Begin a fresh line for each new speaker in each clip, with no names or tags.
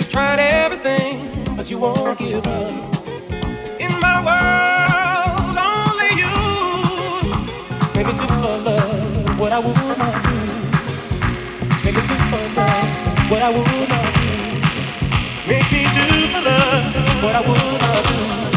You've tried everything, but you won't give up. In my world, only you. Maybe do for love, what I would not do. Maybe do for love, what I would not do. Make me do for love, what I would not do.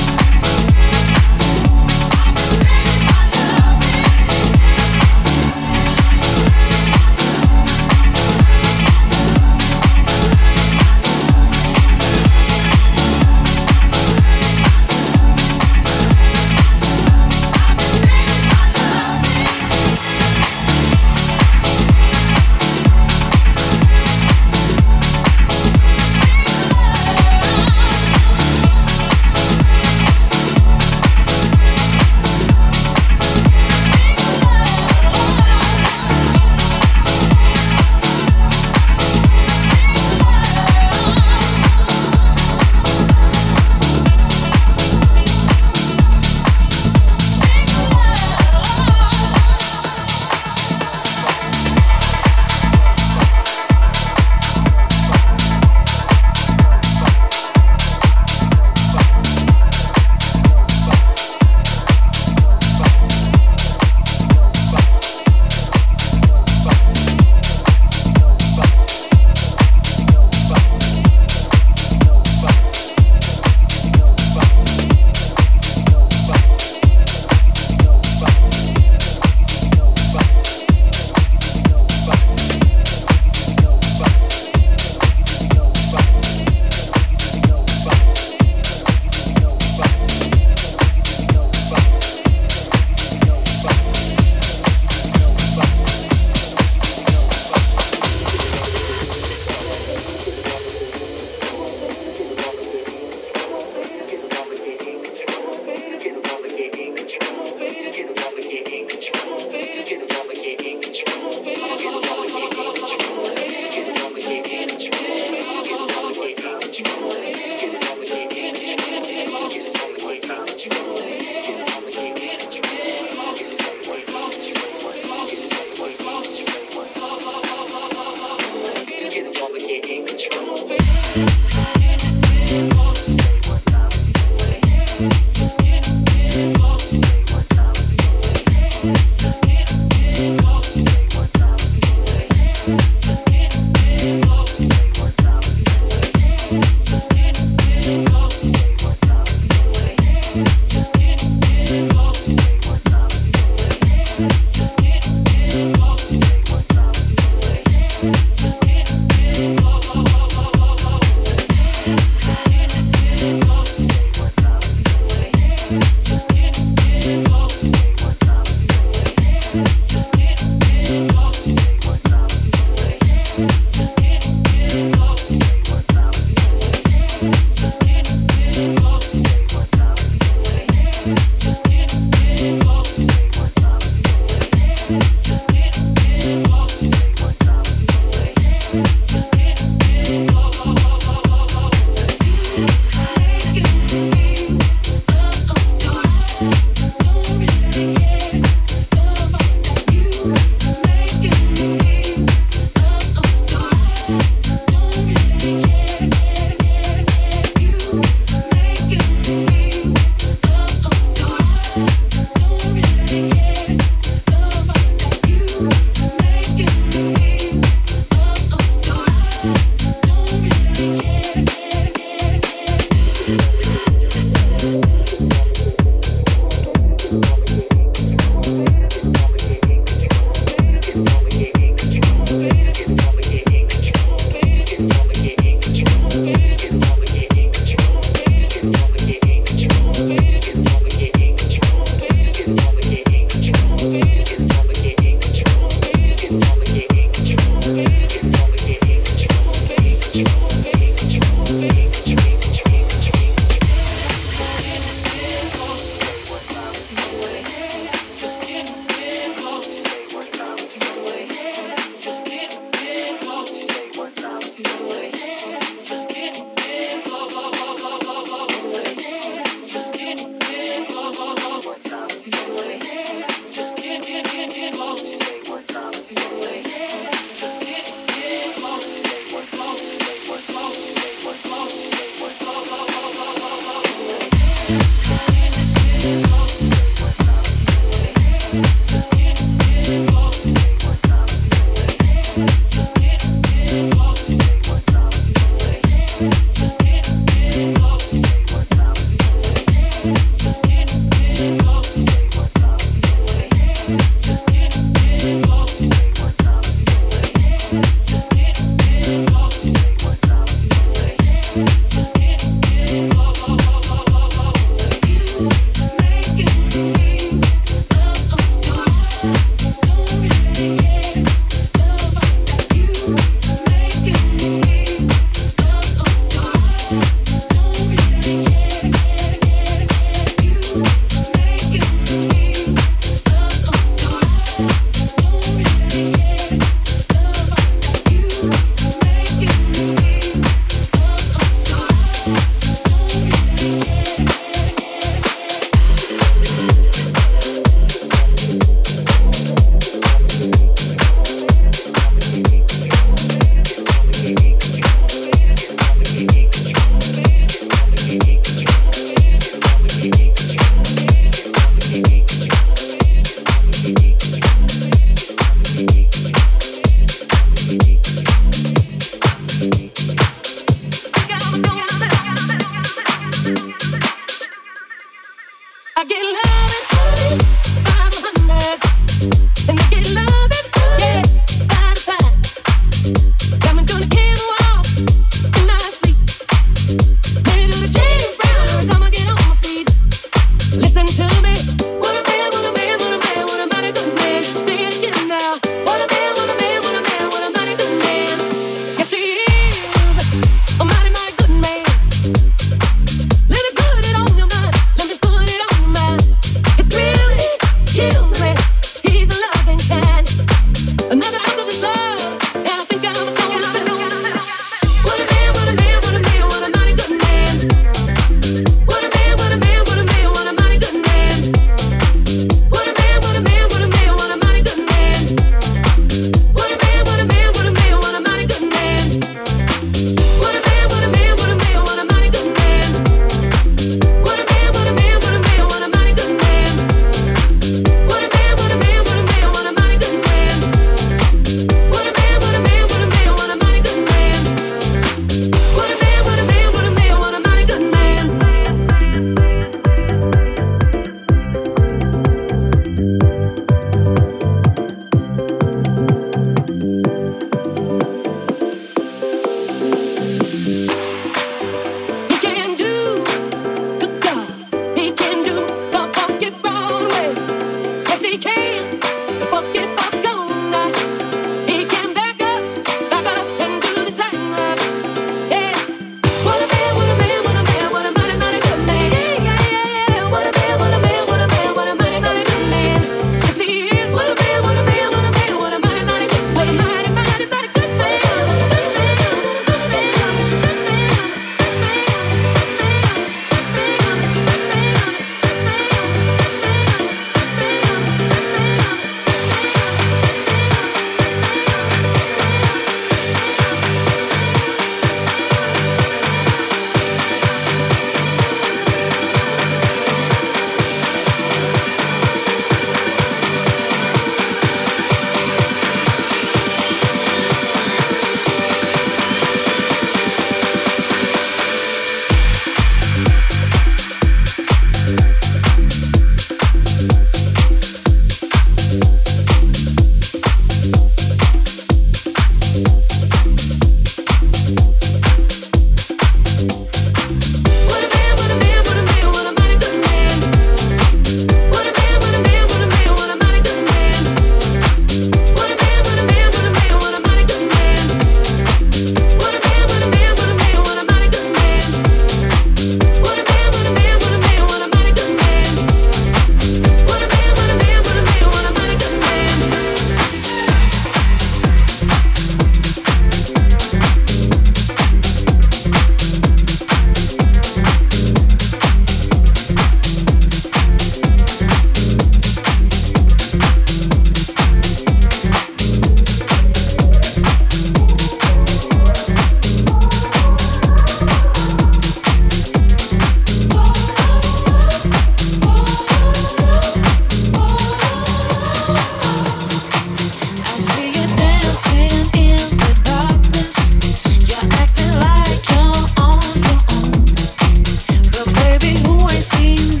see